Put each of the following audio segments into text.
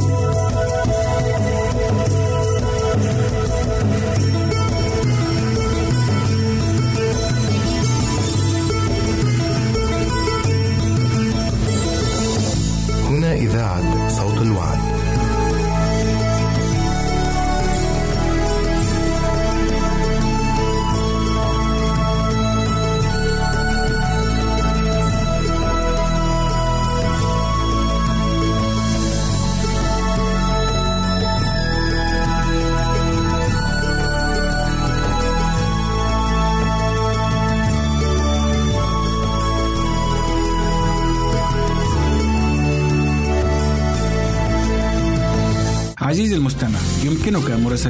هنا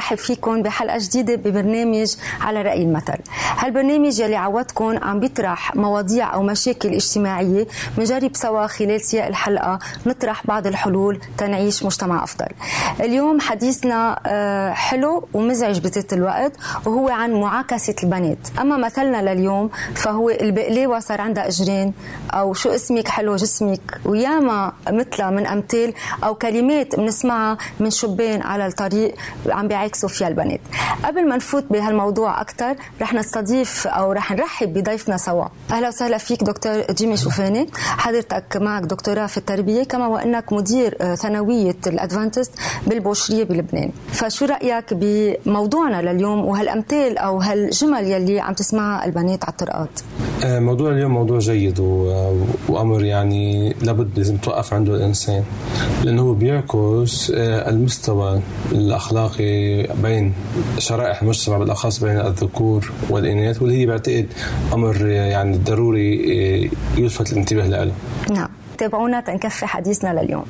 برحب فيكم بحلقة جديدة ببرنامج على رأي المثل هالبرنامج يلي عودكم عم بيطرح مواضيع أو مشاكل اجتماعية بنجرب سوا خلال سياق الحلقة نطرح بعض الحلول تنعيش مجتمع أفضل. اليوم حديثنا آه، حلو ومزعج بذات الوقت وهو عن معاكسة البنات. أما مثلنا لليوم فهو البقلاوة صار عندها أجرين؟ أو شو اسمك؟ حلو جسمك. وياما مثلها من أمثال أو كلمات بنسمعها من شبان على الطريق عم بيعكسوا فيها البنات. قبل ما نفوت بهالموضوع أكثر رح نستضيف أو رح نرحب بضيفنا سوا. أهلا وسهلا فيك دكتور جيمي شوفاني. حضرتك معك دكتوراه في التربية كما وأنك مدير آه، ثانوية الأدفانتست بالبوشرية بلبنان. فشو رأيك بموضوعنا لليوم؟ وهالأمثال أو هالجمل يلي عم تسمعها البنات على الطرقات؟ آه، موضوع اليوم موضوع جيد و... وأمر يعني لابد لازم توقف عنده الإنسان. لأنه هو بيعكس آه، المستوى الأخلاقي بين شرائح المجتمع بالأخص بين الذكور والإناث. واللي هي بعتقد أمر يعني ضروري آه، يلفت الانتباه له نعم. تابعونا تنكفي حديثنا لليوم.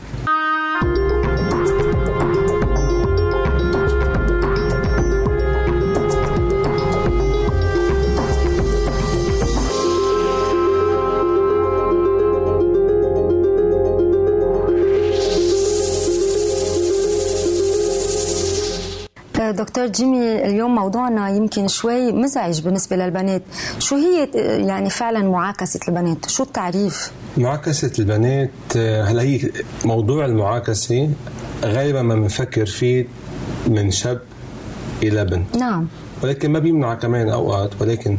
دكتور جيمي اليوم موضوعنا يمكن شوي مزعج بالنسبة للبنات. شو هي يعني فعلا معاكسة البنات؟ شو التعريف؟ معاكسة البنات هلا هي موضوع المعاكسة غالبا ما بنفكر فيه من شاب إلى بنت؟ نعم. ولكن ما بيمنع كمان أوقات ولكن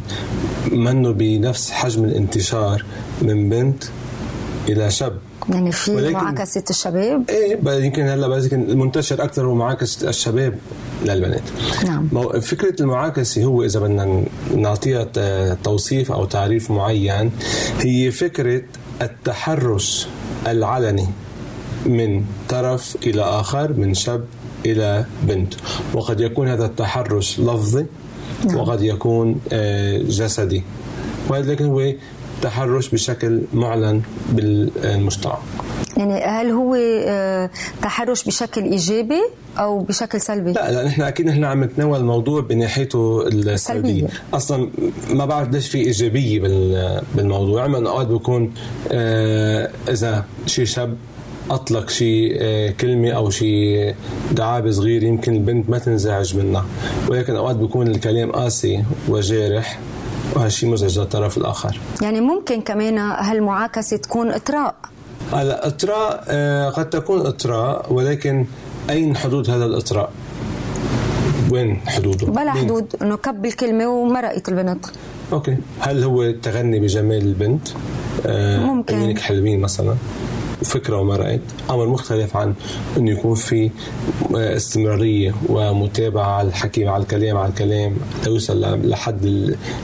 منه بنفس حجم الانتشار من بنت إلى شاب. يعني في معاكسة الشباب؟ إيه يمكن هلا بس يمكن المنتشر أكثر هو معاكسة الشباب للبنات. نعم. فكرة المعاكسة هو إذا بدنا نعطيها توصيف أو تعريف معين هي فكرة التحرش العلني من طرف إلى آخر من شاب إلى بنت. وقد يكون هذا التحرش لفظي نعم. وقد يكون آه، جسدي. ولكن هو تحرش بشكل معلن بالمجتمع. يعني هل هو آه، تحرش بشكل إيجابي أو بشكل سلبي؟ لا لا نحن أكيد نحن عم نتناول الموضوع بناحيته السلبية. سلبية. أصلا ما بعرف ليش في إيجابية بال- بالموضوع. عم أوقات بكون آه، إذا شي شاب أطلق شي آه، كلمة أو شي دعابة صغير يمكن البنت ما تنزعج منها. ولكن أوقات بيكون الكلام قاسي وجارح. وهالشي مزعج للطرف الآخر يعني ممكن كمان هالمعاكسة تكون إطراء هلا إطراء آه، قد تكون إطراء ولكن أين حدود هذا الإطراء؟ وين حدوده؟ بلا؟ حدود إنه كب الكلمة ومرقت البنت أوكي هل هو التغني بجمال البنت؟ آه ممكن. عيونك حلوين مثلا وفكره ومرقت أمر مختلف عن إنه يكون في استمرارية ومتابعة على الحكي على الكلام على الكلام توصل لحد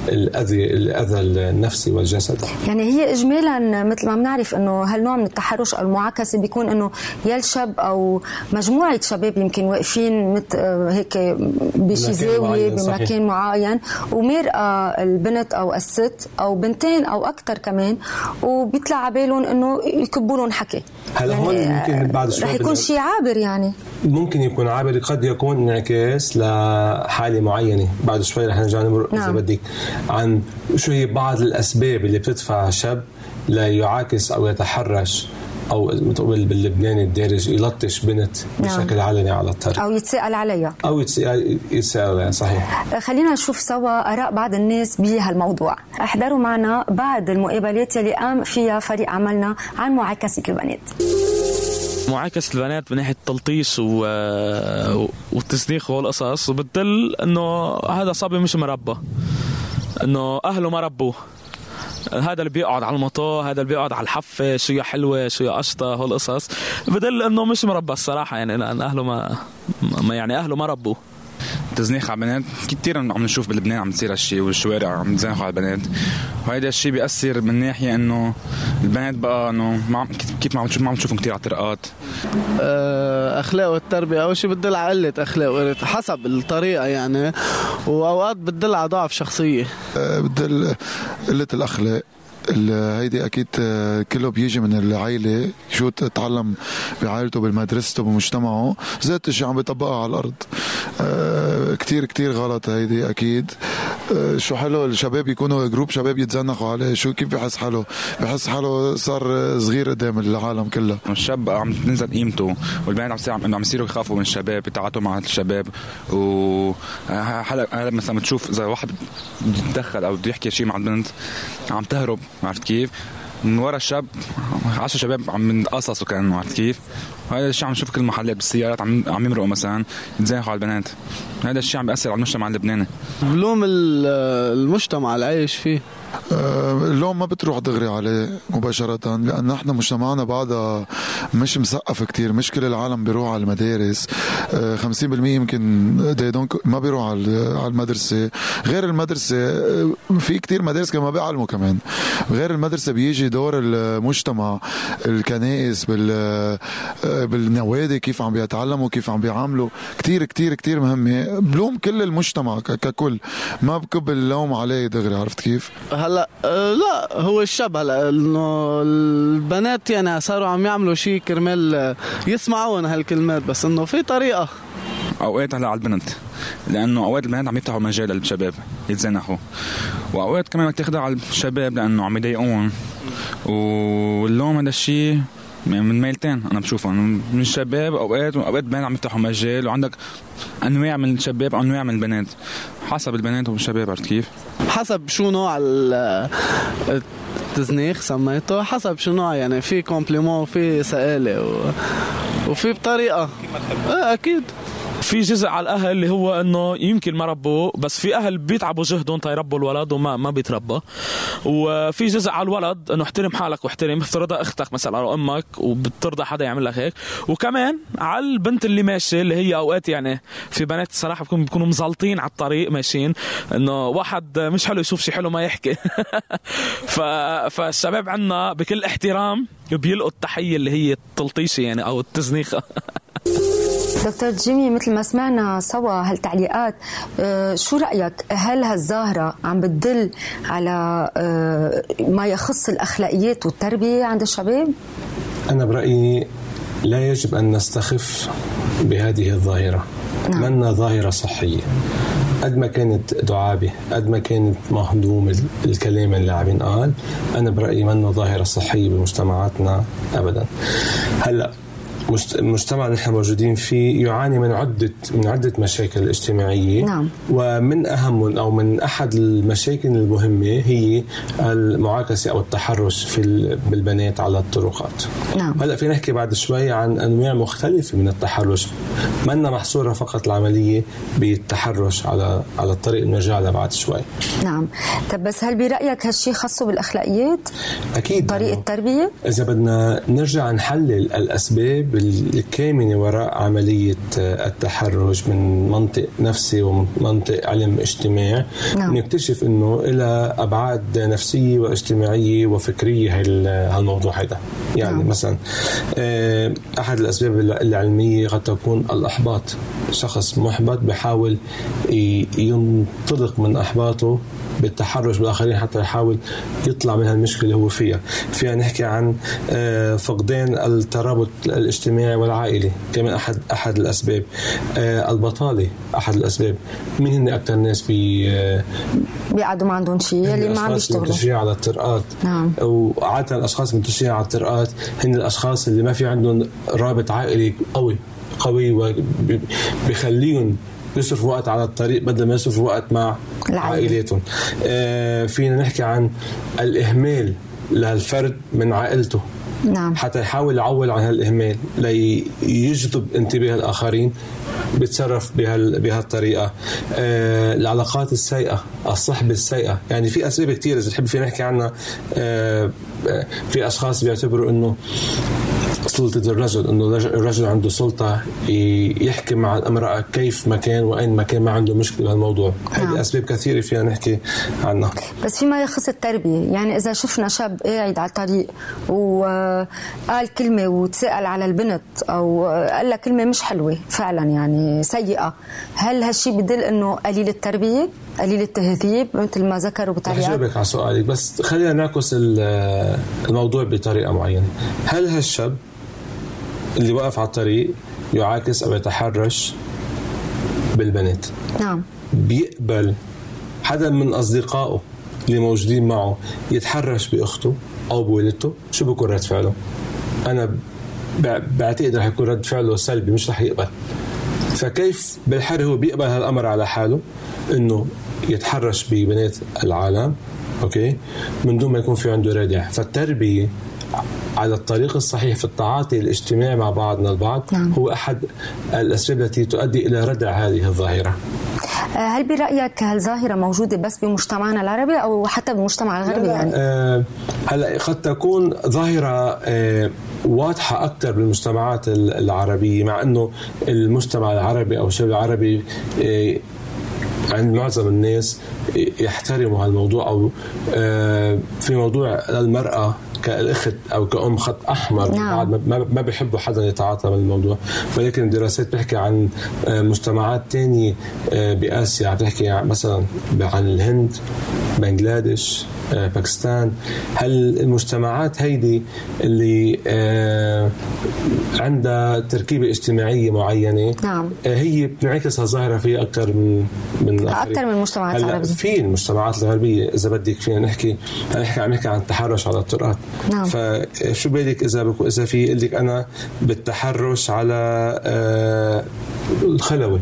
الأذى الأذى النفسي والجسدي يعني هي اجمالا مثل ما بنعرف إنه هالنوع من التحرش أو المعاكسة بيكون إنه يا الشاب أو مجموعة شباب يمكن واقفين مثل هيك بشي زاوية بمكان معين ومرأة البنت أو الست أو بنتين أو أكثر كمان وبيطلع على بالهم إنه يكبوا لهم حكي هلا يعني هون ممكن بعد شوي رح يكون شيء عابر يعني. ممكن يكون عابر قد يكون انعكاس لحالة معينة. بعد شوي رح نرجع نمر نعم. اذا بدك عن شو هي بعض الأسباب اللي بتدفع شاب ليعاكس أو يتحرش. أو بتقول باللبناني الدارج يلطش بنت نعم. بشكل علني على الطريق. أو يتساءل عليها أو يتساءل, يتسأل عليها صحيح. خلينا نشوف سوا آراء بعض الناس بهالموضوع. احضروا معنا بعض المقابلات اللي قام فيها فريق عملنا عن معاكسة البنات. معاكسة البنات من ناحية التلطيش و... والتسديخ والقصص بتدل إنه هذا صبي مش مربى. إنه أهله ما ربوه هذا اللي بيقعد على المطو هذا اللي بيقعد على الحفة شو يا حلوة شو يا قشطه هالقصص بدل إنه مش مربى الصراحة يعني لأن أهله ما, ما يعني أهله ما ربوه. تزنيخ على البنات. كثير عم نشوف بلبنان عم تصير هالشيء والشوارع عم تزنخوا على البنات. وهيدا الشيء بيأثر من ناحية إنه البنات بقى إنه كيف ما عم تشوف ما عم تشوفهم كثير على الطرقات آه، أخلاق والتربية أول شيء بتدل على قلة أخلاق حسب الطريقة يعني. وأوقات بتدل على ضعف شخصية. آه، بتدل قلة الأخلاق. هيدي أكيد آه، كله بيجي من العائلة شو تعلم بعائلته بمدرسته بمجتمعه ذات الشيء عم بيطبقها على الأرض. آه، كتير كتير غلط هيدي أكيد. آه، شو حلو الشباب يكونوا جروب شباب يتزنقوا عليه شو كيف بحس حاله؟ بحس حاله صار صغير قدام العالم كلها الشاب عم تنزل قيمته والبنات عم يصير عم يصيروا يخافوا من الشباب يتعاطوا مع الشباب. و هلا مثلا بتشوف إذا واحد بيتدخل أو بده يحكي شيء مع البنت عم تهرب. عرفت كيف؟ من ورا الشاب 10 شباب عم من قصص وكانه عرفت كيف؟ وهذا الشيء عم نشوف كل المحلات بالسيارات عم عم يمرقوا مثلا. يتزاحوا على البنات؟ هذا الشيء عم بياثر على المجتمع اللبناني. بلوم المجتمع اللي عايش فيه. اللوم آه، ما بتروح دغري عليه مباشرة لأن نحن مجتمعنا بعدها مش مسقف كتير مش كل العالم بيروح على المدارس. 50% آه، يمكن ما بيروح على المدرسة. غير المدرسة آه، في كتير مدارس كمان ما بيعلموا كمان. غير المدرسة بيجي دور المجتمع الكنائس بال بالنوادي كيف عم بيتعلموا كيف عم بيعاملوا. كتير كتير كتير مهمة بلوم كل المجتمع ككل. ما بكب اللوم عليه دغري عرفت كيف؟ هلا أه لا هو الشاب هلا إنه البنات يعني صاروا عم يعملوا شيء كرمال يسمعون هالكلمات بس إنه في طريقة. أوقات هلا على البنت لأنه أوقات البنات عم يفتحوا مجال للشباب يتزنحوا وأوقات كمان تاخذها على الشباب لأنه عم يضايقون. واللوم هذا الشيء من ميلتين أنا بشوفه من الشباب اوقات واوقات بنات عم يفتحوا مجال وعندك أنواع من الشباب أنواع من البنات. حسب البنات والشباب عرفت كيف؟ حسب شو نوع التزنيخ سميته حسب شو نوع يعني. في كومبليمون وفي سآلة و... وفي بطريقة. إيه أكيد. في جزء على الأهل اللي هو إنه يمكن ما ربوا بس في أهل بيتعبوا جهدهم تيربوا الولد وما ما بيتربى. وفي جزء على الولد إنه احترم حالك واحترم افترضها أختك مثلا أو أمك وبترضى حدا يعمل لك هيك. وكمان على البنت اللي ماشيه اللي هي أوقات يعني في بنات الصراحة بيكونوا بيكونوا مزلطين على الطريق ماشيين إنه واحد مش حلو يشوف شيء حلو ما يحكي. ف... فالشباب عندنا بكل احترام بيلقوا التحية اللي هي التلطيشة يعني أو التزنيخه دكتور جيمي مثل ما سمعنا سوا هالتعليقات آه، شو رأيك؟ هل هالظاهرة عم بتدل على آه، ما يخص الأخلاقيات والتربية عند الشباب؟ أنا برأيي لا يجب أن نستخف بهذه الظاهرة. نعم. منا ظاهرة صحية. قد ما كانت دعابة قد ما كانت مهضوم الكلام اللي عم ينقال أنا برأيي منه ظاهرة صحية بمجتمعاتنا أبدا. هلأ المجتمع اللي نحن موجودين فيه يعاني من عدة من عدة مشاكل اجتماعية نعم. ومن أهم أو من أحد المشاكل المهمة هي المعاكسة أو التحرش في بالبنات على الطرقات نعم. هلأ في نحكي بعد شوي عن أنواع مختلفة من التحرش منا محصورة فقط العملية بالتحرش على على الطريق المرجع لها بعد شوي نعم طب بس هل برأيك هالشيء خاصه بالأخلاقيات؟ أكيد طريقة التربية؟ إذا بدنا نرجع نحلل الأسباب الكامنة وراء عملية التحرش من منطق نفسي ومنطق علم اجتماع نعم. نكتشف أنه إلى أبعاد نفسية واجتماعية وفكرية هالموضوع هذا يعني نعم. مثلا آه، أحد الأسباب العلمية قد تكون الإحباط شخص محبط بحاول ينطلق من أحباطه بالتحرش بالآخرين حتى يحاول يطلع من هالمشكله اللي هو فيها. فيها نحكي عن آه، فقدان الترابط الاجتماعي والعائلي. كمان أحد أحد الأسباب. آه، البطالة أحد الأسباب. مين هن أكثر ناس بي آه، بيقعدوا ما عندهم شيء اللي ما عم بيشتغلوا على الطرقات. نعم. وعادة الأشخاص المنتشرين على الطرقات هن الأشخاص اللي ما في عندهم رابط عائلي قوي قوي وبيخليهم يصرفوا وقت على الطريق بدل ما يصرفوا وقت مع عائلاتهم آه فينا نحكي عن الإهمال للفرد من عائلته. نعم. حتى يحاول يعول عن هالإهمال ليجذب انتباه الآخرين بيتصرف بهال بهالطريقة. آه العلاقات السيئة الصحبة السيئة. يعني في أسباب كثيره إذا تحب فينا نحكي عنها. آه في أشخاص بيعتبروا إنه سلطة الرجل إنه الرجل عنده سلطة يحكي مع الامرأة كيف مكان وين مكان ما عنده مشكلة بهالموضوع هذه نعم. أسباب كثيرة فينا نحكي عنها. بس فيما يخص التربية يعني إذا شفنا شاب قاعد على الطريق وقال كلمة وتسأل على البنت أو قال لها كلمة مش حلوة فعلا يعني سيئة هل هالشيء بدل إنه قليل التربية قليل التهذيب مثل ما ذكروا بطريقة؟ رح جاوبك على سؤالك بس خلينا نعكس الموضوع بطريقة معينة. هل هالشاب اللي وقف على الطريق يعاكس أو يتحرش بالبنات. نعم. بيقبل حدا من أصدقائه اللي موجودين معه يتحرش بأخته أو بوالدته شو بكون رد فعله؟ أنا بعتقد رح يكون رد فعله سلبي مش رح يقبل. فكيف بالحر هو بيقبل هالأمر على حاله؟ إنه يتحرش ببنات العالم أوكي؟ من دون ما يكون في عنده رادع. فالتربية على الطريق الصحيح في التعاطي الاجتماعي مع بعضنا البعض نعم. هو أحد الأسباب التي تؤدي إلى ردع هذه الظاهرة آه، هل برأيك هالظاهره موجودة بس بمجتمعنا العربي أو حتى بالمجتمع الغربي يعني؟ آه هلأ قد تكون ظاهرة آه واضحة أكثر بالمجتمعات العربية مع إنه المجتمع العربي أو الشعب العربي آه عند معظم الناس يحترموا هالموضوع أو آه، في موضوع المرأة كالاخت أو كأم خط أحمر. نعم. ما بيحبوا حدا يتعاطى مع الموضوع. ولكن الدراسات بتحكي عن آه، مجتمعات تانية آه، بآسيا. عم تحكي مثلا عن الهند بنغلاديش. آه، باكستان. هل المجتمعات هيدي اللي عندها تركيبة اجتماعية معينة نعم. هي بتنعكس هالظاهرة في أكثر من من أكثر من المجتمعات العربية. في المجتمعات الغربية إذا بدك فينا نحكي نحكي عم نحكي عن التحرش على الطرقات نعم. فشو بالك إذا بكو إذا في لك أنا بالتحرش على آه الخلوي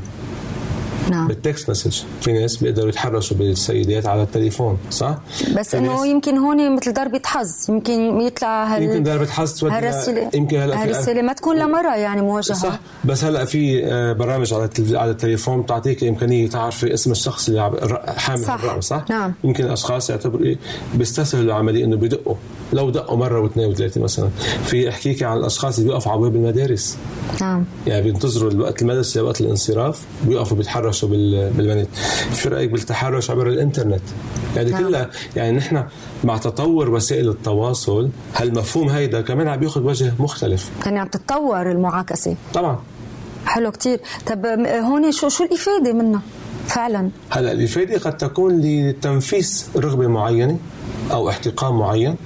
نعم. بالتكست مسج. في ناس بيقدروا يتحرشوا بالسيدات على التليفون صح؟ بس إنه يمكن هون مثل ضربه حظ يمكن يطلع هال يمكن ضربه حظ هالرساله يمكن هلا هالرساله ما تكون لمرة يعني موجهه صح. بس هلا في آه، برامج على على التليفون بتعطيك إمكانية تعرفي اسم الشخص اللي حامل صح. الرقم صح؟ نعم. يمكن الاشخاص يعتبروا بيستسهلوا العملية إنه بدقوا. لو دقوا مرة واثنين وثلاثة مثلا. في أحكيك عن الأشخاص اللي بيوقفوا على ابواب المدارس. نعم. يعني بينتظروا الوقت المدرسة وقت الانصراف بيوقفوا بيتحرشوا. بالبنات. شو رأيك بالتحرش عبر الإنترنت؟ يعني نعم. كلها يعني نحن مع تطور وسائل التواصل هالمفهوم هيدا كمان عم بياخذ وجه مختلف؟ يعني عم تتطور المعاكسة. طبعا. حلو كتير. طب هون شو شو الإفادة منها؟ فعلا. هلا الإفادة قد تكون لتنفيس رغبة معينة أو احتقان معين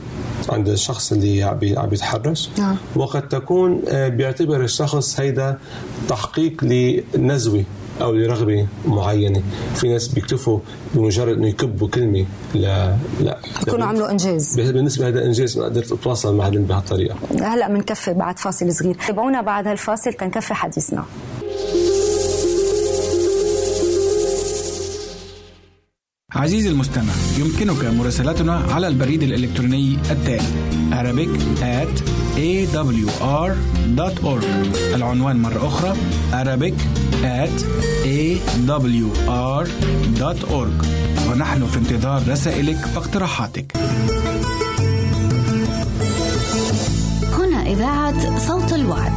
عند الشخص اللي عم بيتحرش. نعم. وقد تكون آه، بيعتبر الشخص هيدا تحقيق لنزوة أو لرغبة معينة. في ناس بيكتفوا بمجرد إنه يكبوا كلمة لا لا. يكونوا عملوا إنجاز. بالنسبة لهذا إنجاز ما قدرت أتواصل مع حدا بهالطريقة. هلأ بنكفي بعد فاصل صغير. تابعونا بعد هالفاصل تنكفي حديثنا. عزيزي المستمع يمكنك مراسلتنا على البريد الإلكتروني التالي Arabic at awr.org العنوان مرة أخرى Arabic at awr.org ونحن في انتظار رسائلك واقتراحاتك. هنا إذاعة صوت الوعد.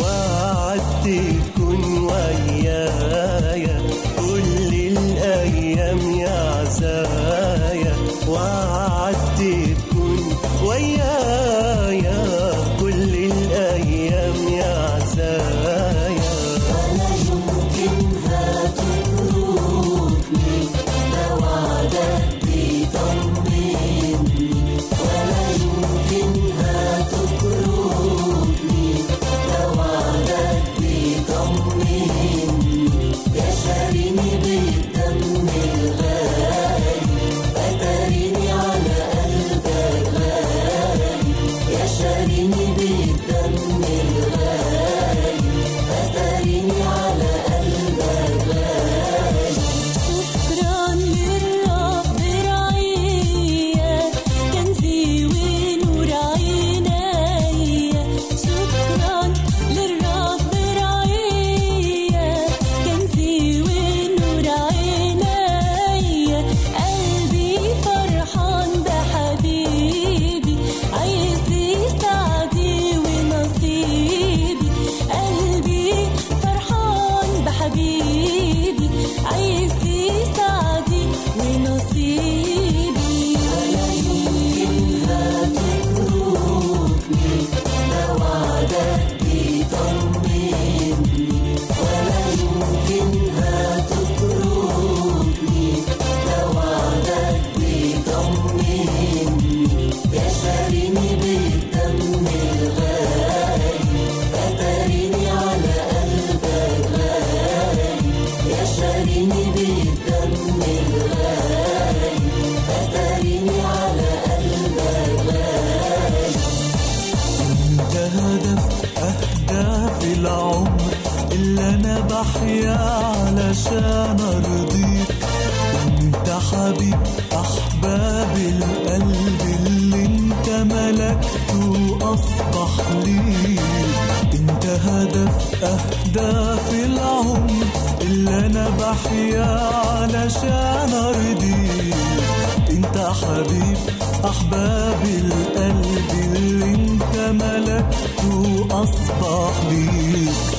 well. بحيا علشان ارضيك أنت حبيب أحباب القلب اللي أنت ملكته اصبح ليك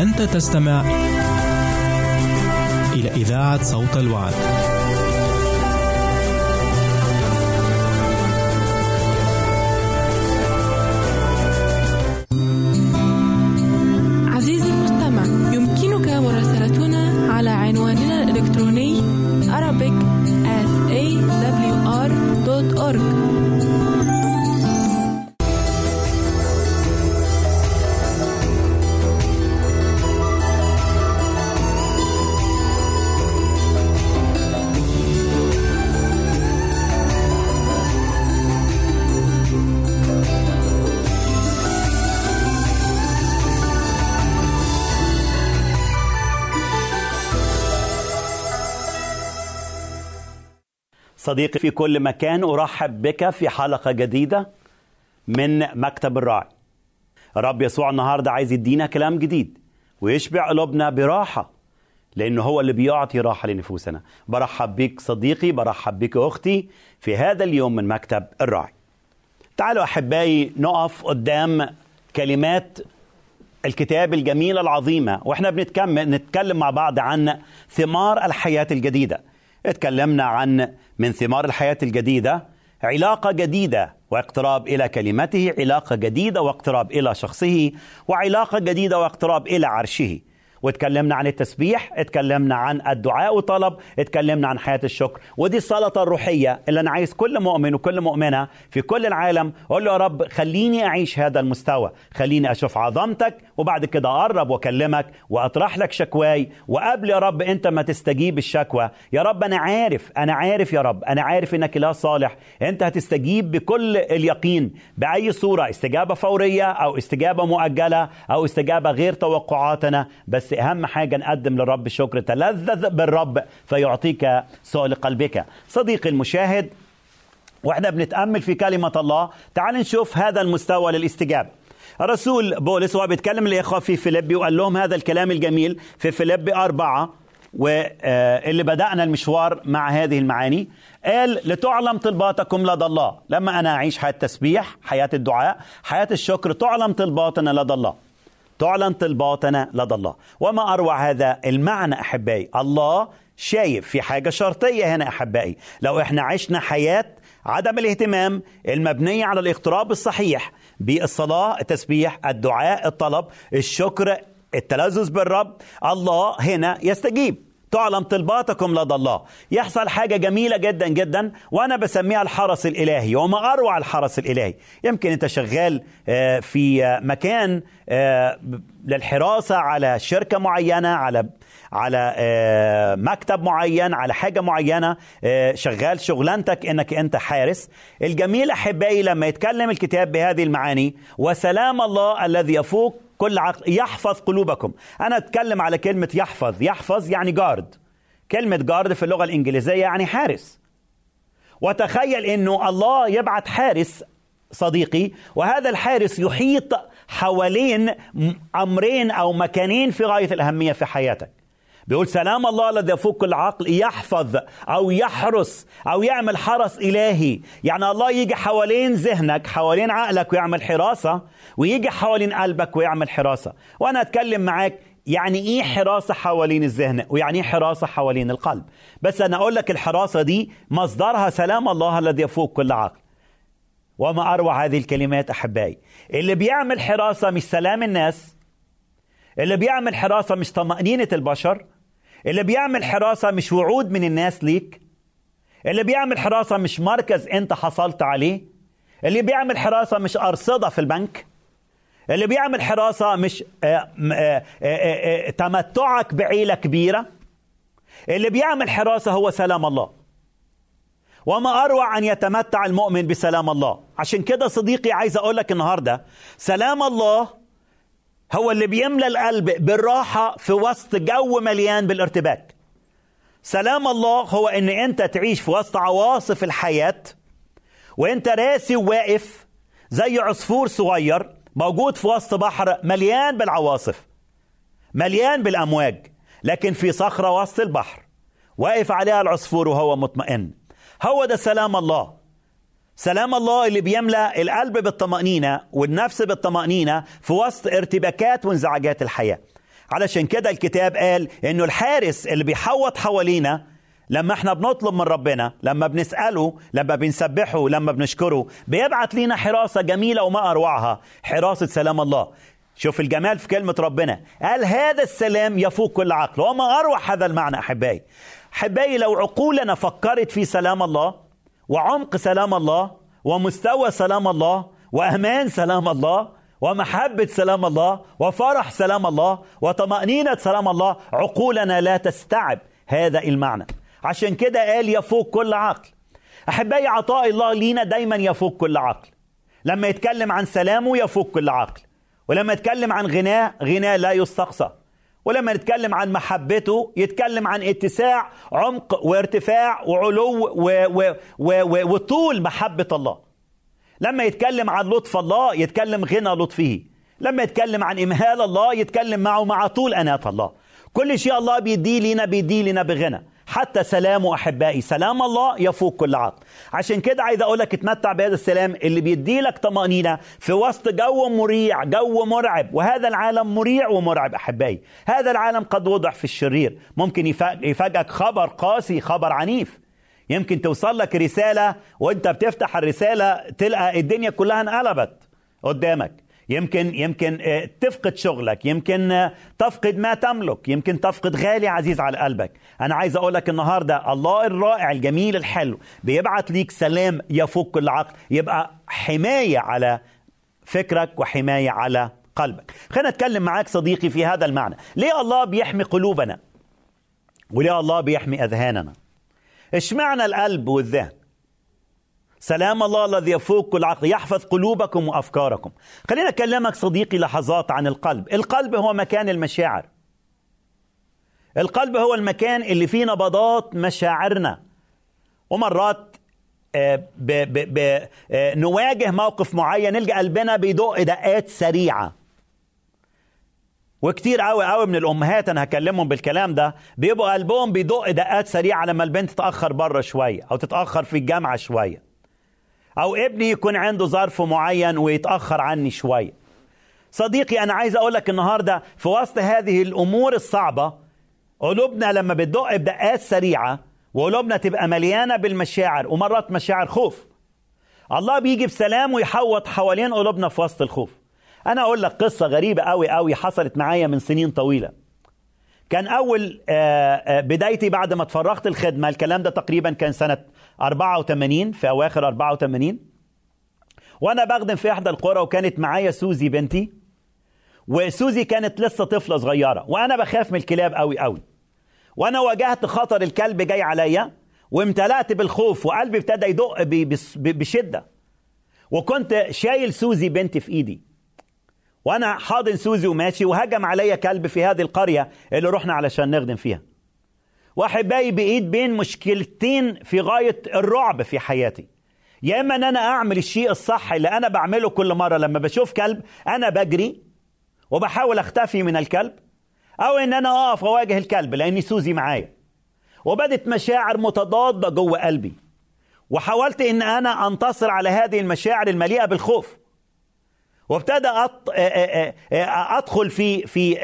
أنت تستمع إلى إذاعة صوت الوعد. صديقي في كل مكان أرحب بك في حلقة جديدة من مكتب الراعي. رب يسوع النهاردة عايز يدينا كلام جديد ويشبع قلوبنا براحة لأنه هو اللي بيعطي راحة لنفوسنا. برحب بك صديقي برحب بك أختي في هذا اليوم من مكتب الراعي. تعالوا أحبائي نقف قدام كلمات الكتاب الجميلة العظيمة وإحنا بنتكلم نتكلم مع بعض عن ثمار الحياة الجديدة. اتكلمنا عن من ثمار الحياة الجديدة علاقة جديدة واقتراب إلى كلمته علاقة جديدة واقتراب إلى شخصه وعلاقة جديدة واقتراب إلى عرشه. واتكلمنا عن التسبيح اتكلمنا عن الدعاء وطلب اتكلمنا عن حياة الشكر. ودي الصلاة الروحية اللي أنا عايز كل مؤمن وكل مؤمنة في كل العالم أقول له يا رب خليني أعيش هذا المستوى. خليني أشوف عظمتك وبعد كده أقرب وأكلمك وأطرح لك شكواي وقبل يا رب أنت ما تستجيب الشكوى. يا رب أنا عارف أنا عارف يا رب أنا عارف إنك إله صالح. أنت هتستجيب بكل اليقين بأي صورة استجابة فورية أو استجابة مؤجلة أو استجابة غير توقعاتنا. بس أهم حاجة نقدم للرب شكر تلذذ بالرب فيعطيك سؤال قلبك. صديقي المشاهد وإحنا بنتأمل في كلمة الله. تعال نشوف هذا المستوى للاستجابة. الرسول بولس وهو بيتكلم الإخوة في فيليبي وقال لهم هذا الكلام الجميل في فيليبي أربعة واللي بدأنا المشوار مع هذه المعاني. قال لتعلم طلباتكم لدى الله. لما أنا أعيش حياة تسبيح حياة الدعاء حياة الشكر تعلم طلباتنا لدى الله. تعلن طلباتنا لدى الله. وما أروع هذا المعنى أحبائي؟ الله شايف في حاجة شرطية هنا أحبائي. لو إحنا عشنا حياة عدم الاهتمام المبنية على الاقتراب الصحيح بالصلاة التسبيح الدعاء الطلب الشكر التلذذ بالرب الله هنا يستجيب. تعلم طلباتكم لدى الله. يحصل حاجة جميلة جدا جدا وأنا بسميها الحرس الإلهي وما أروع الحرس الإلهي. يمكن أنت شغال آه، في مكان آه، للحراسة على شركة معينة على على آه، مكتب معين على حاجة معينة شغال شغلانتك إنك أنت حارس. الجميل أحبائي لما يتكلم الكتاب بهذه المعاني وسلام الله الذي يفوق كل عقل يحفظ قلوبكم. أنا أتكلم على كلمة يحفظ. يحفظ يعني جارد كلمة جارد في اللغة الإنجليزية يعني حارس. وتخيل إنه الله يبعت حارس صديقي وهذا الحارس يحيط حوالين أمرين أو مكانين في غاية الأهمية في حياتك. بيقول سلام الله الذي يفوق كل عقل يحفظ أو يحرس أو يعمل حرس إلهي. يعني الله يجي حوالين ذهنك حوالين عقلك ويعمل حراسة ويجي حوالين قلبك ويعمل حراسة. وأنا أتكلم معاك يعني إيه حراسة حوالين الذهن؟ ويعني إيه حراسة حوالين القلب؟ بس أنا أقول لك الحراسة دي مصدرها سلام الله الذي يفوق كل عقل وما أروع هذه الكلمات أحبائي. اللي بيعمل حراسة مش سلام الناس اللي بيعمل حراسة مش طمأنينة البشر اللي بيعمل حراسة مش وعود من الناس ليك اللي بيعمل حراسة مش مركز أنت حصلت عليه اللي بيعمل حراسة مش أرصدة في البنك اللي بيعمل حراسة مش آه، آه، آه، تمتعك بعيلة كبيرة اللي بيعمل حراسة هو سلام الله. وما أروع أن يتمتع المؤمن بسلام الله. عشان كده صديقي عايز أقول لك النهارده سلام الله هو اللي بيملى القلب بالراحة في وسط جو مليان بالارتباك. سلام الله هو إن أنت تعيش في وسط عواصف الحياة وأنت راسي وواقف زي عصفور صغير موجود في وسط بحر مليان بالعواصف مليان بالأمواج لكن في صخرة وسط البحر واقف عليها العصفور وهو مطمئن. هو ده سلام الله. سلام الله اللي بيملأ القلب بالطمأنينة والنفس بالطمأنينة في وسط ارتباكات وانزعاجات الحياة. علشان كده الكتاب قال إنه الحارس اللي بيحوط حوالينا لما إحنا بنطلب من ربنا لما بنسأله لما بنسبحه لما بنشكره بيبعت لينا حراسة جميلة وما أروعها حراسة سلام الله. شوف الجمال في كلمة ربنا. قال هذا السلام يفوق كل عقل. وما أروع هذا المعنى أحبائي. أحبائي لو عقولنا فكرت في سلام الله وعمق سلام الله ومستوى سلام الله وأمان سلام الله ومحبة سلام الله وفرح سلام الله وطمأنينة سلام الله عقولنا لا تستوعب هذا المعنى. عشان كده قال يفوق كل عقل. أحبائي عطاء الله لينا دايما يفوق كل عقل. لما يتكلم عن سلامه يفوق كل عقل. ولما يتكلم عن غناه غناه لا يستقصى. ولما نتكلم عن محبته يتكلم عن اتساع عمق وارتفاع وعلو و و و و وطول محبة الله. لما يتكلم عن لطف الله يتكلم غنى لطفه. لما يتكلم عن إمهال الله يتكلم معه مع طول أناة الله. كل شيء الله بيديه لنا بيديه لنا بغنى. حتى سلامه أحبائي. سلام الله يفوق كل عقل. عشان كده عايز أقول لك اتمتع بهذا السلام اللي بيدي لك طمأنينة في وسط جو مريع جو مرعب. وهذا العالم مريع ومرعب أحبائي. هذا العالم قد وضع في الشرير. ممكن يفاج- يفاجئك خبر قاسي خبر عنيف. يمكن توصل لك رسالة وانت بتفتح الرسالة تلقى الدنيا كلها انقلبت قدامك. يمكن يمكن آه، تفقد شغلك يمكن آه، تفقد ما تملك يمكن تفقد غالي عزيز على قلبك. أنا عايز أقول لك النهارده الله الرائع الجميل الحلو بيبعت ليك سلام يفوق كل عقل يبقى حماية على فكرك وحماية على قلبك. خلينا نتكلم معاك صديقي في هذا المعنى. ليه الله بيحمي قلوبنا؟ وليه الله بيحمي أذهاننا؟ اشمعنى القلب والذهن؟ سلام الله الذي يفوق كل عقل يحفظ قلوبكم وأفكاركم. خلينا أكلمك صديقي لحظات عن القلب. القلب هو مكان المشاعر. القلب هو المكان اللي فيه نبضات مشاعرنا. ومرات آه، ب ب ب آه، نواجه موقف معين نلقى قلبنا بيدق دقات سريعة. وكتير قوي قوي من الأمهات أنا هكلمهم بالكلام ده بيبقوا قلبهم بيدق دقات سريعة لما البنت تتأخر بره شوية أو تتأخر في الجامعة شوية. أو ابني يكون عنده ظرف معين ويتأخر عني شوية صديقي أنا عايز أقول لك النهارده في وسط هذه الأمور الصعبة قلوبنا لما بتدق بدقات سريعة وقلوبنا تبقى مليانة بالمشاعر ومرات مشاعر خوف. الله بيجي بسلام ويحوط حوالين قلوبنا في وسط الخوف. أنا أقول لك قصة غريبة قوي قوي حصلت معايا من سنين طويلة. كان أول آه، آه، بدايتي بعد ما اتفرغت الخدمة الكلام ده تقريبا كان سنة 84 في أواخر 84 وأنا بخدم في إحدى القرى وكانت معايا سوزي بنتي. وسوزي كانت لسه طفلة صغيرة. وأنا بخاف من الكلاب قوي قوي وأنا واجهت خطر الكلب جاي عليا وامتلأت بالخوف وقلبي ابتدى يدق ب- بس- ب- بشدة. وكنت شايل سوزي بنتي في إيدي. وأنا حاضن سوزي وماشي وهجم عليا كلب في هذه القرية اللي رحنا علشان نخدم فيها. واحبائي بإيد بين مشكلتين في غاية الرعب في حياتي. يا إما إن أنا أعمل الشيء الصح اللي أنا بعمله كل مرة لما بشوف كلب أنا بجري وبحاول أختفي من الكلب أو إن أنا أقف اواجه الكلب لأني سوزي معايا. وبدت مشاعر متضادة جوه قلبي. وحاولت إن أنا أنتصر على هذه المشاعر المليئة بالخوف. وابتدى أدخل في في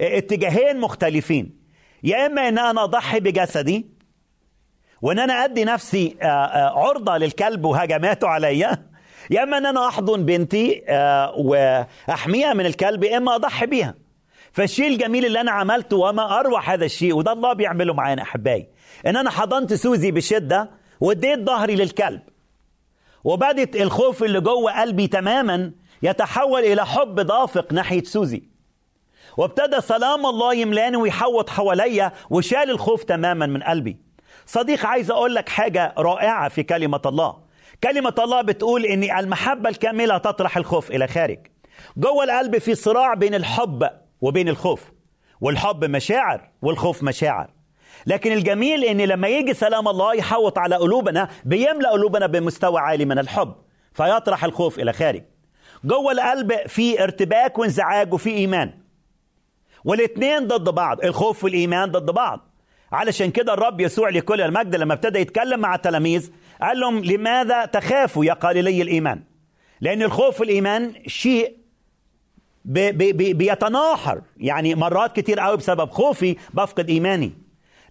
اتجاهين مختلفين. يا إما إن أنا اضحي بجسدي وإن أنا أدي نفسي آ- آ، عرضة للكلب وهجماته عليا يا إما إن أنا أحضن بنتي آ، وأحميها من الكلب يا إما أضحي بيها. فالشيء الجميل اللي أنا عملته وما أروع هذا الشيء وده الله بيعمله معانا أحبائي إن أنا حضنت سوزي بشدة واديت ظهري للكلب. وبدت الخوف اللي جوه قلبي تماما يتحول إلى حب دافق ناحية سوزي. وابتدى سلام الله يملاني ويحوط حواليا وشال الخوف تماما من قلبي. صديق عايز أقول لك حاجة رائعة في كلمة الله. كلمة الله بتقول إن المحبة الكاملة تطرح الخوف إلى خارج. جوه القلب في صراع بين الحب وبين الخوف والحب مشاعر والخوف مشاعر. لكن الجميل إن لما يجي سلام الله يحوط على قلوبنا بيملأ قلوبنا بمستوى عالي من الحب فيطرح الخوف إلى خارج. جوه القلب في ارتباك وانزعاج وفي إيمان. والاثنين ضد بعض الخوف والإيمان ضد بعض. علشان كده الرب يسوع لكل المجد لما ابتدى يتكلم مع التلاميذ قال لهم لماذا تخافوا يا قليلي الإيمان؟ لأن الخوف والإيمان شيء بي بي بي بيتناحر. يعني مرات كتير قوي بسبب خوفي بفقد إيماني.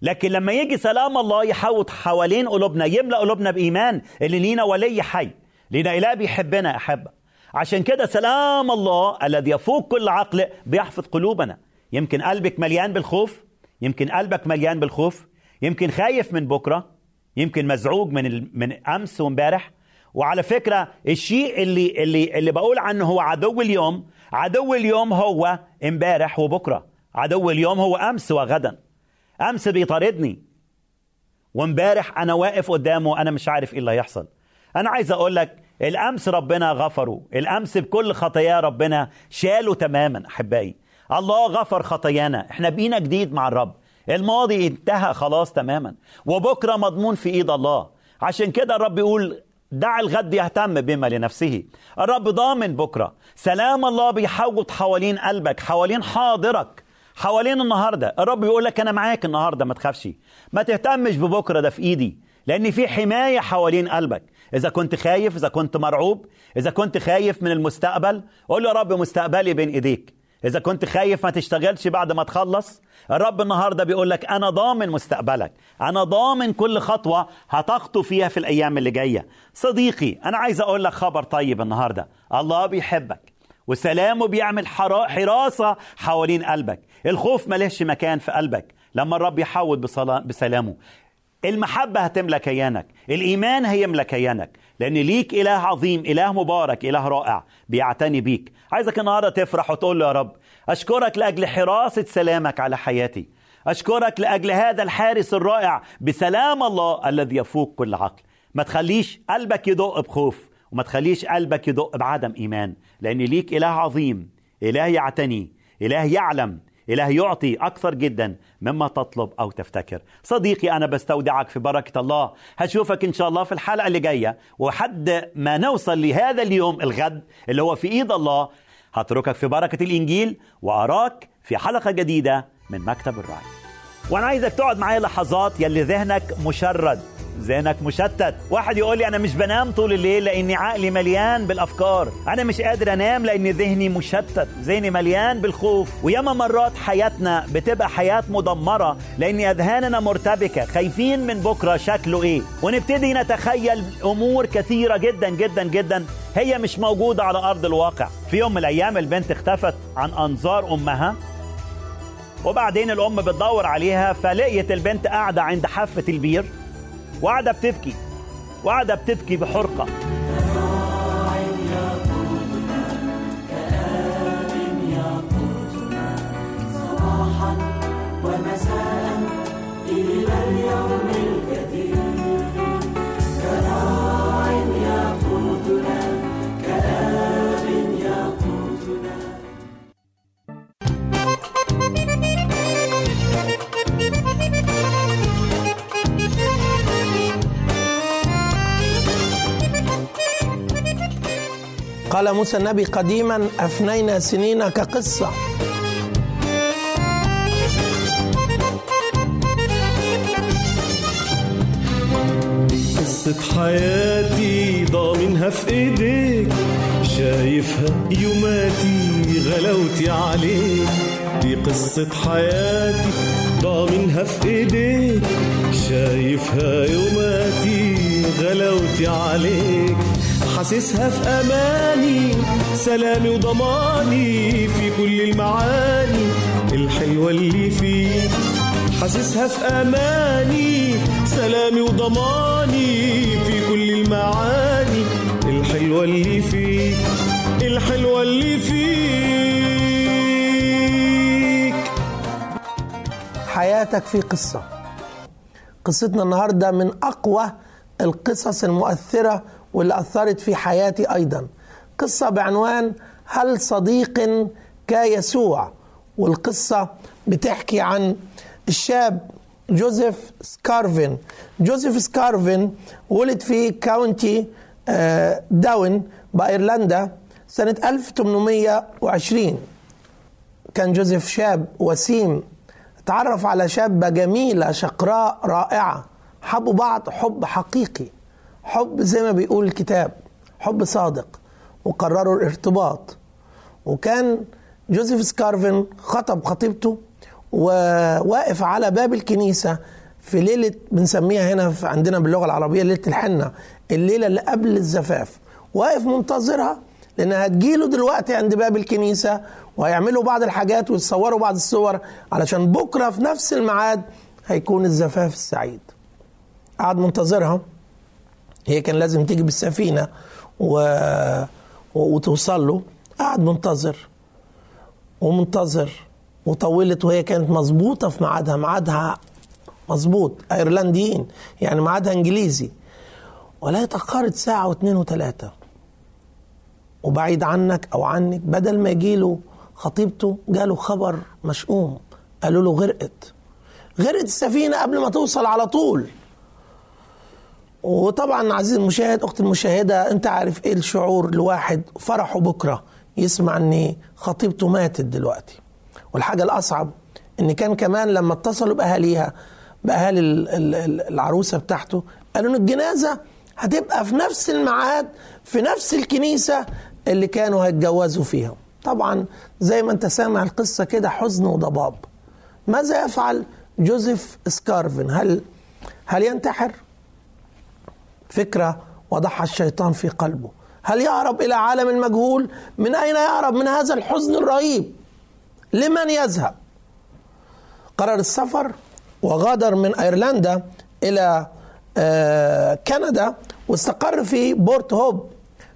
لكن لما يجي سلام الله يحوط حوالين قلوبنا يملأ قلوبنا بإيمان اللي لينا ولي حي لينا إله بيحبنا أحبة. عشان كده سلام الله الذي يفوق كل عقل بيحفظ قلوبنا. يمكن قلبك مليان بالخوف يمكن قلبك مليان بالخوف يمكن خايف من بكرة يمكن مزعوج من. من أمس وإمبارح. وعلى فكرة الشيء اللي اللي اللي بقول عنه هو عدو اليوم عدو اليوم هو إمبارح وبكرة عدو اليوم هو أمس وغدا. أمس بيطاردني. وإمبارح أنا واقف قدامه أنا مش عارف إيه اللي هيحصل. أنا عايز أقول لك الأمس ربنا غفره الأمس بكل خطاياه ربنا شاله تماما أحبائي. الله غفر خطايانا. إحنا بينا جديد مع الرب. الماضي انتهى خلاص تماما. وبكرة مضمون في إيد الله. عشان كده الرب يقول دع الغد يهتم بما لنفسه. الرب ضامن بكرة. سلام الله بيحوط حوالين قلبك حوالين حاضرك حوالين النهارده. الرب يقول لك أنا معاك النهارده ما تخافش. ما تهتمش ببكرة ده في إيدي. لأن في حماية حوالين قلبك. إذا كنت خايف إذا كنت مرعوب إذا كنت خايف من المستقبل قول له يا رب مستقبلي بين إيديك. إذا كنت خايف ما تشتغلش بعد ما تخلص. الرب النهارده بيقول لك أنا ضامن مستقبلك. أنا ضامن كل خطوة هتخطو فيها في الأيام اللي جاية. صديقي أنا عايز أقول لك خبر طيب النهارده. الله بيحبك وسلامه بيعمل حرا- حراسة حوالين قلبك. الخوف ملهش مكان في قلبك. لما الرب بصلا- بسلامه. المحبة هتملى كيانك الإيمان هيملى كيانك لأن ليك إله عظيم إله مبارك إله رائع بيعتني بيك. عايزك النهاردة تفرح وتقول له يا رب أشكرك لأجل حراسة سلامك على حياتي. أشكرك لأجل هذا الحارس الرائع بسلام الله الذي يفوق كل عقل. ما تخليش قلبك يدق بخوف وما تخليش قلبك يدق بعدم إيمان لأن ليك إله عظيم إله يعتني إله يعلم. إله يعطي أكثر جدا مما تطلب أو تفتكر. صديقي أنا بستودعك في بركة الله. هشوفك إن شاء الله في الحلقة اللي جاية. وحد ما نوصل لهذا اليوم الغد اللي هو في إيد الله هتركك في بركة الإنجيل وأراك في حلقة جديدة من مكتب الراعي وأنا عايزك تقعد معايا لحظات يلي ذهنك مشرد. ذهنك مشتت. واحد يقول لي أنا مش بنام طول الليل لأني عقلي مليان بالأفكار. أنا مش قادر أنام لأن ذهني مشتت. ذهني مليان بالخوف. وياما مرات حياتنا بتبقى حياة مدمرة لأن أذهاننا مرتبكة. خايفين من بكرة شكله إيه. ونبتدي نتخيل أمور كثيرة جدا جدا جدا. هي مش موجودة على أرض الواقع. في يوم من الأيام البنت اختفت عن أنظار أمها. وبعدين الأم بتدور عليها فلقيت البنت قاعدة عند حافة البير. وقاعدة بتبكي وقاعدة بتبكي بحرقة. قال موسى النبي قديما أفنينا سنين كقصة. قصة حياتي ضامنها في إيديك شايفها يوماتي غلاوتي عليك. دي قصة حياتي ضامنها في إيديك شايفها يوماتي غلاوتي عليك. حاسسها في أماني سلامي وضماني في كل المعاني الحلوة اللي فيك حاسسها في أماني سلامي وضماني في كل المعاني الحلوة اللي فيك الحلوة اللي فيك. حياتك في قصة. قصتنا النهاردة من أقوى القصص المؤثرة واللي أثرت في حياتي أيضا. قصة بعنوان هل صديق كيسوع والقصة بتحكي عن الشاب جوزيف سكارفين. جوزيف سكارفين ولد في county آه، داون بأيرلندا سنة 1820 كان جوزيف شاب وسيم. تعرف على شابة جميلة شقراء رائعة. حبوا بعض حب حقيقي. حب زي ما بيقول الكتاب حب صادق وقرروا الارتباط. وكان جوزيف سكارفين خطب خطيبته وواقف على باب الكنيسة في ليلة بنسميها هنا عندنا باللغة العربية ليلة الحنة الليلة اللي قبل الزفاف. واقف منتظرها لأنها هتجيله دلوقتي عند باب الكنيسة وهيعملوا بعض الحاجات ويتصوروا بعض الصور علشان بكرة في نفس الميعاد هيكون الزفاف السعيد. قعد منتظرها. هي كان لازم تيجي بالسفينة و... وتوصل له. قعد منتظر. ومنتظر. وطولت وهي كانت مظبوطة في ميعادها. ميعادها مظبوط. أيرلنديين. يعني ميعادها إنجليزي. ولا اتأخرت ساعة واثنين وثلاثة وبعيد عنك أو عنك. بدل ما يجيله خطيبته جاله خبر مشؤوم. قالوا له غرقت. غرقت السفينة قبل ما توصل على طول. وطبعا عزيزي المشاهد اخت المشاهدة أنت عارف إيه الشعور الواحد؟ فرحه بكرة. يسمع إن خطيبته ماتت دلوقتي. والحاجة الأصعب إن كان كمان لما اتصلوا بأهاليها بأهالي ال- ال- ال- العروسة بتاعته قالوا إن الجنازة هتبقى في نفس الميعاد في نفس الكنيسة اللي كانوا هيتجوزوا فيها. طبعا زي ما أنت سامع القصة كده حزن وضباب. ماذا يفعل جوزيف سكارفن؟ هل هل ينتحر؟ فكرة وضعها الشيطان في قلبه. هل يهرب إلى عالم المجهول؟ من أين يهرب من هذا الحزن الرهيب. لمن يذهب؟ قرر السفر وغادر من أيرلندا إلى آه، كندا واستقر في بورت هوب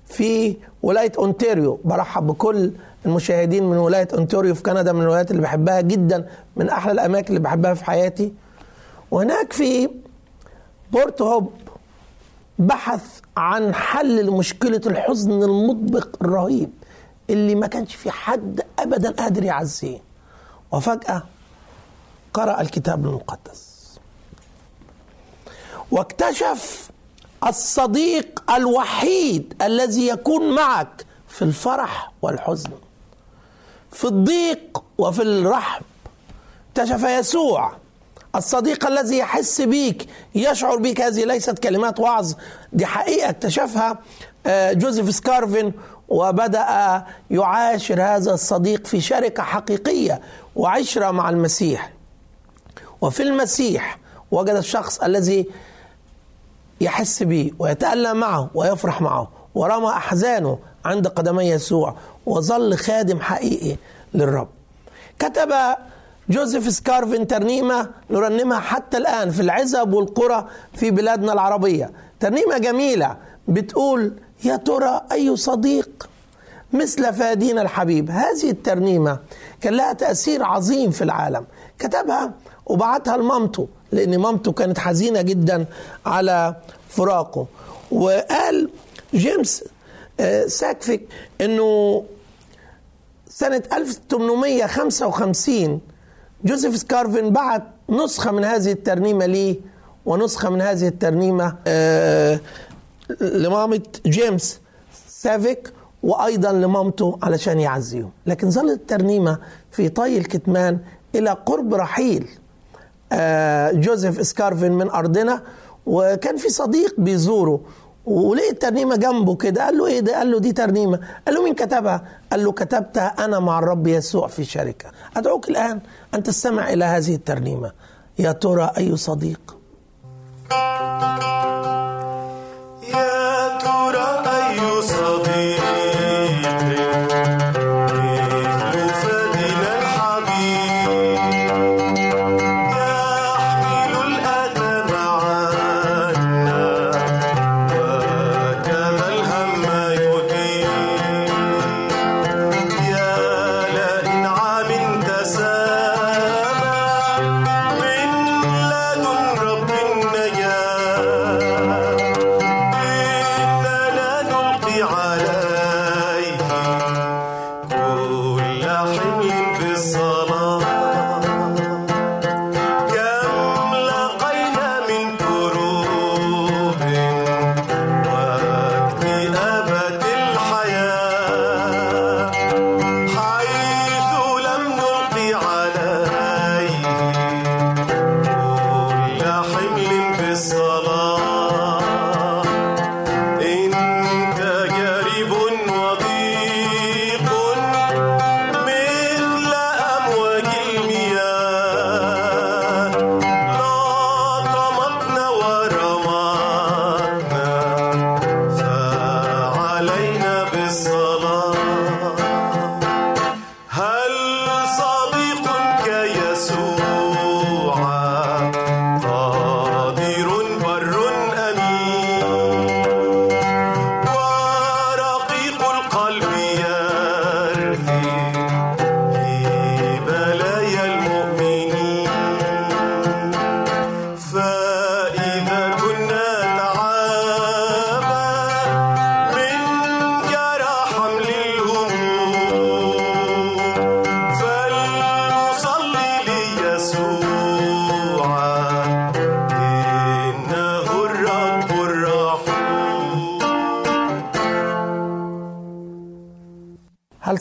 في ولاية أونتاريو. برحب بكل المشاهدين من ولاية أونتاريو في كندا من الولايات اللي بحبها جدا من أحلى الأماكن اللي بحبها في حياتي. وهناك في بورت هوب بحث عن حل لمشكلة الحزن المطبق الرهيب اللي ما كانش في حد ابدا قادر يعزيه. وفجأة قرأ الكتاب المقدس. واكتشف الصديق الوحيد الذي يكون معك في الفرح والحزن في الضيق وفي الرحب. اكتشف يسوع الصديق الذي يحس بيك يشعر بيك هذه ليست كلمات وعظ. دي حقيقة اكتشفها آه، جوزيف سكارفين وبدأ يعاشر هذا الصديق في شركة حقيقية وعشرة مع المسيح. وفي المسيح وجد الشخص الذي يحس به ويتألم معه ويفرح معه ورمى أحزانه عند قدمي يسوع وظل خادم حقيقي للرب. كتب جوزيف سكارفين ترنيمة نرنمها حتى الآن في العزب والقرى في بلادنا العربية. ترنيمة جميلة بتقول يا ترى أي صديق مثل فادينا الحبيب؟ هذه الترنيمة كان لها تأثير عظيم في العالم. كتبها وبعتها لمامته لأن مامته كانت حزينة جدا على فراقه. وقال جيمس آه، ساكفيك إنه سنة 1855 جوزيف سكارفين بعت نسخة من هذه الترنيمة ليه ونسخة من هذه الترنيمة آه، لمامة جيمس سافيك وأيضا لمامته علشان يعزيهم. لكن ظلت الترنيمة في طي الكتمان إلى قرب رحيل آه، جوزيف سكارفين من أرضنا. وكان في صديق بيزوره ولقي الترنيمة جنبه كده قال له إيه ده؟ قال له دي ترنيمة. قال له مين كتبها؟ قال له كتبتها أنا مع الرب يسوع في شركة. أدعوك الآن أن تستمع إلى هذه الترنيمة. يا ترى أي صديق؟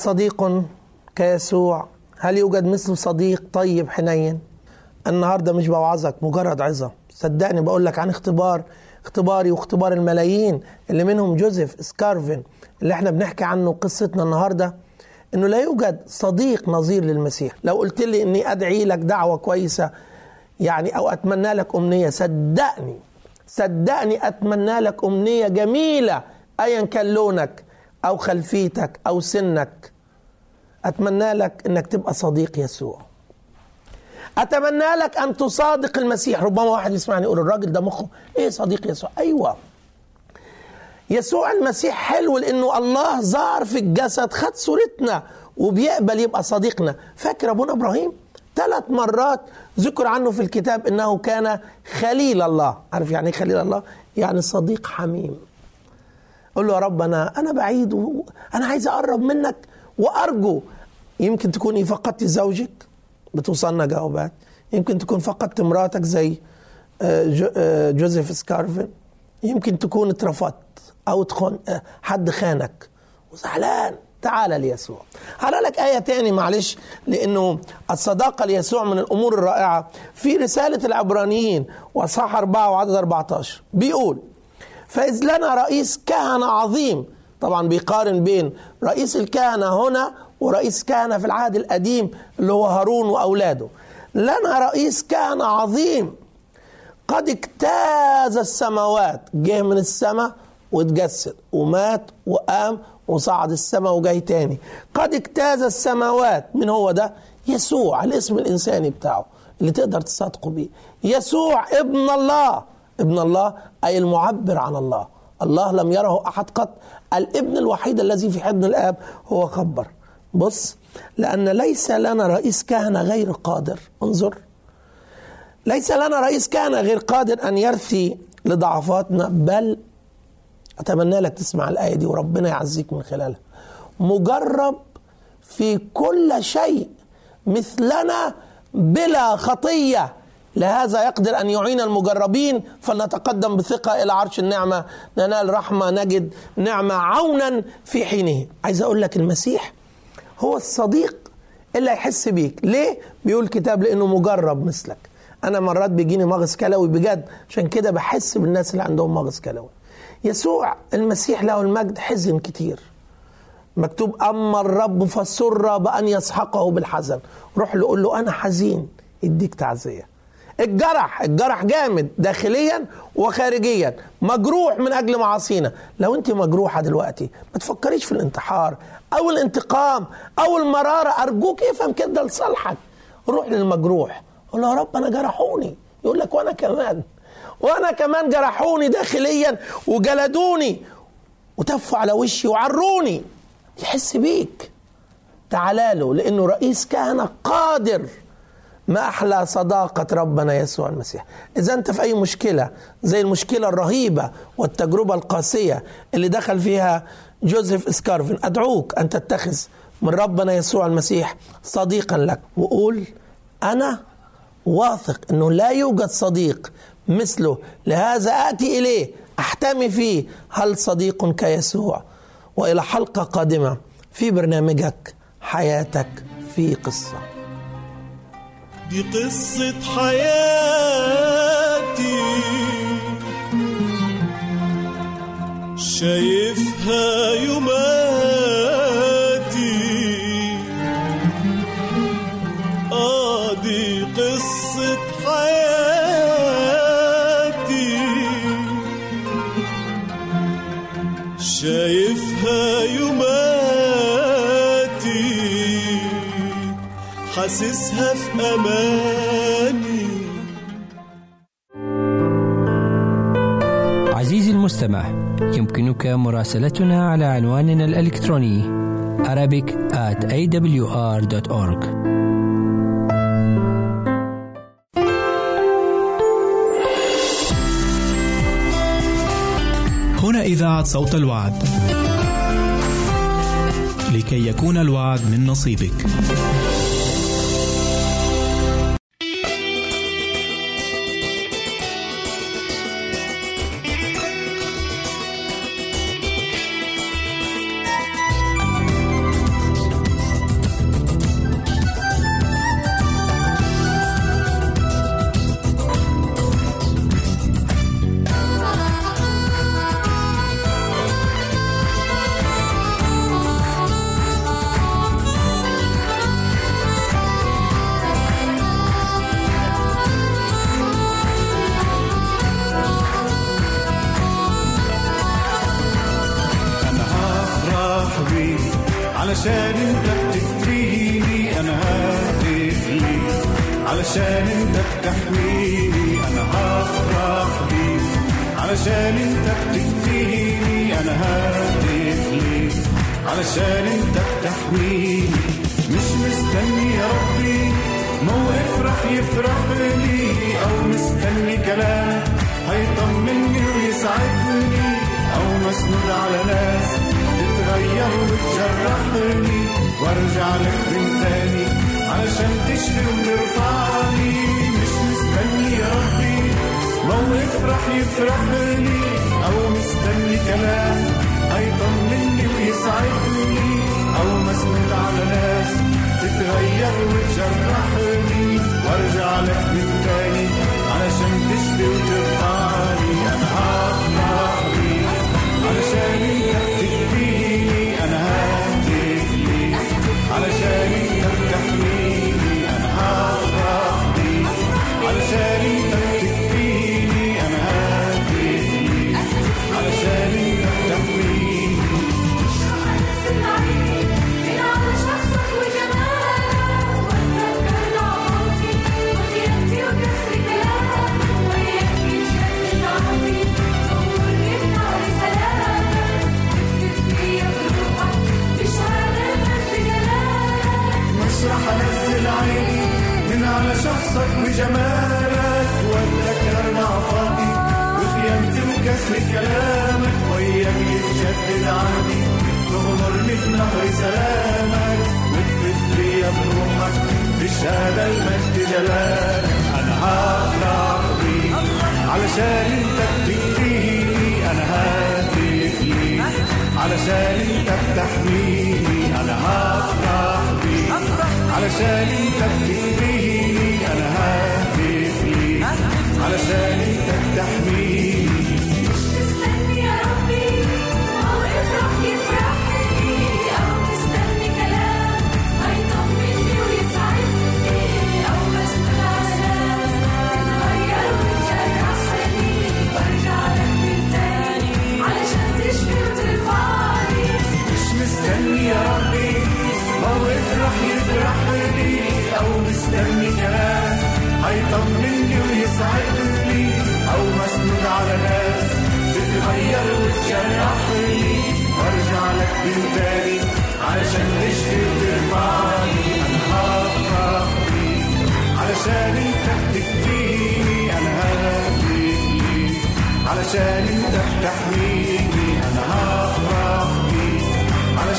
صديق كيسوع هل يوجد مثل صديق؟ طيب حنين النهاردة مش بوعظك مجرد عظة. صدقني بقول لك عن اختبار اختباري واختبار الملايين اللي منهم جوزيف سكارفين اللي إحنا بنحكي عنه قصتنا النهارده إنه لا يوجد صديق نظير للمسيح. لو قلت لي إني أدعي لك دعوة كويسة يعني أو أتمنى لك أمنية صدقني صدقني أتمنى لك أمنية جميلة ايا كان لونك أو خلفيتك أو سنك. أتمنى لك إنك تبقى صديق يسوع. أتمنى لك أن تصادق المسيح. ربما واحد يسمعني يقول الراجل ده مخه إيه صديق يسوع؟ أيوه. يسوع المسيح حلو لأنه الله ظهر في الجسد خد صورتنا وبيقبل يبقى صديقنا. فاكر أبونا إبراهيم؟ ثلاث مرات ذكر عنه في الكتاب إنه كان خليل الله. عارف يعني إيه خليل الله؟ يعني صديق حميم. قول له يا رب أنا أنا بعيد وأنا عايز أقرب منك وأرجو يمكن تكوني فقدت زوجك بتوصلنا جوابات. يمكن تكون فقدت مراتك زي آه، آه، جوزيف سكارفن يمكن تكون اترفضت أو تخون آه، حد خانك. وزعلان. تعال ليسوع. هقرا لك آية تاني معلش لأنه الصداقة ليسوع من الأمور الرائعة. في رسالة العبرانيين وأصحاح 4 وعدد 14 بيقول فإذ لنا رئيس كهنة عظيم طبعا بيقارن بين رئيس الكهنة هنا ورئيس كهنة في العهد القديم اللي هو هارون وأولاده. لنا رئيس كهنة عظيم قد اجتاز السماوات جه من السماء واتجسد ومات وقام وصعد السماء وجاي تاني. قد اجتاز السماوات من هو ده؟ يسوع الاسم الإنساني بتاعه اللي تقدر تصادقه بيه. يسوع ابن الله. ابن الله أي المعبر عن الله. الله لم يره أحد قط. الابن الوحيد الذي في حضن الآب هو خبر بص لأن ليس لنا رئيس كهنة غير قادر. انظر. ليس لنا رئيس كهنة غير قادر أن يرثي لضعفاتنا بل أتمنى لك تسمع الآية دي وربنا يعزيك من خلالها. مجرب في كل شيء مثلنا بلا خطية. لهذا يقدر أن يعين المجربين فلنتقدم بثقة إلى عرش النعمة. ننال رحمة نجد نعمة عونا في حينه. عايز أقول لك المسيح هو الصديق اللي هيحس بيك. ليه؟ بيقول الكتاب لأنه مجرب مثلك. أنا مرات بيجيني مغص كلوي بجد. عشان كده بحس بالناس اللي عندهم مغص كلوي. يسوع المسيح له المجد حزن كتير. مكتوب أما الرب فسر بأن يسحقه بالحزن. روح له قول له أنا حزين. يديك تعزية. الجرح الجرح جامد داخليا وخارجيا مجروح من أجل معاصينا. لو أنت مجروحة دلوقتي ما تفكريش في الانتحار أو الانتقام أو المرارة. أرجوك افهم كده لصالحك. روح للمجروح. قول يا رب أنا جرحوني. يقول لك وأنا كمان. وأنا كمان جرحوني داخليا وجلدوني. وتفوا على وشي وعروني. يحس بيك. تعالى له لأنه رئيس كهنة قادر. ما أحلى صداقة ربنا يسوع المسيح. إذا أنت في أي مشكلة زي المشكلة الرهيبة والتجربة القاسية اللي دخل فيها جوزيف إسكارفن أدعوك أن تتخذ من ربنا يسوع المسيح صديقا لك. وقول أنا واثق إنه لا يوجد صديق مثله. لهذا آتي إليه أحتمي فيه. هل صديق كيسوع؟ وإلى حلقة قادمة في برنامجك حياتك في قصة. دي قصة حياتي. شايفها يوماتي حاسسها في أماني. عزيزي المستمع يمكنك مراسلتنا على عنواننا الإلكتروني Arabic at awr.org هنا إذاعة صوت الوعد. لكي يكون الوعد من نصيبك.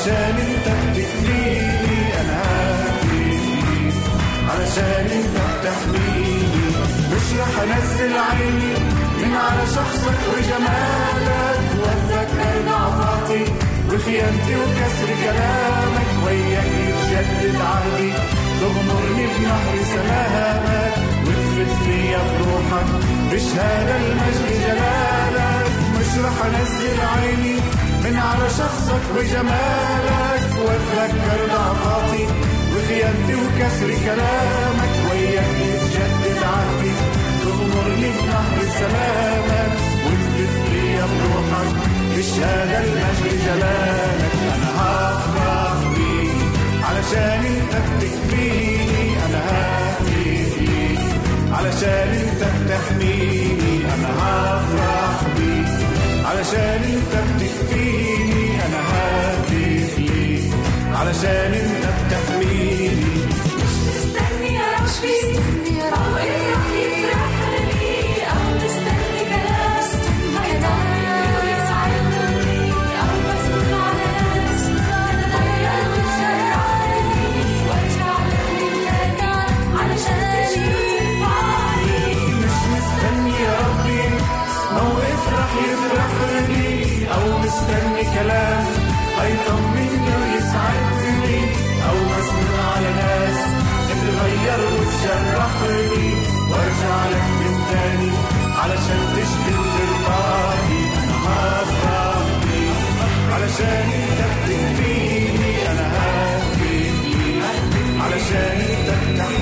علشان انت بتكفيني أنا ليك علشان انت بتحميني. مش رح انزل عيني من على شخصك وجمالك. واتذكر ضعفاتي وخيانتي وكسر كلامك. وياك يتجدد عهدي تغمرني بنهر سلامك وتفت فيا بروحك بشهادة المجد جلالك. مش رح انزل عيني من على شخصك وجمالك واتذكر ضعفاتي وخيانتي وكسر كلامك وياك يتجدد عهدي تغمرني بنهر سلامك وتفت فيا بروحك بشهادة المجد جلالك. أنا هفرح بيك علشان أنت بتكفيني أنا ههتف ليك علشان أنت بتحميني. أنا هفرح بيك علشان انت بتكفيني أنا ههتف ليك علشان انت بتحميني. مش مستني كلام هيطمني ويسعدني أو مسنود على ناس. تتغير وتجرحني وارجع لك من تاني. علشان تشفي وترفعني أنا هفرح بيك علشان انت بتكفيني أنا ههتف ليك علشان انت بتحميني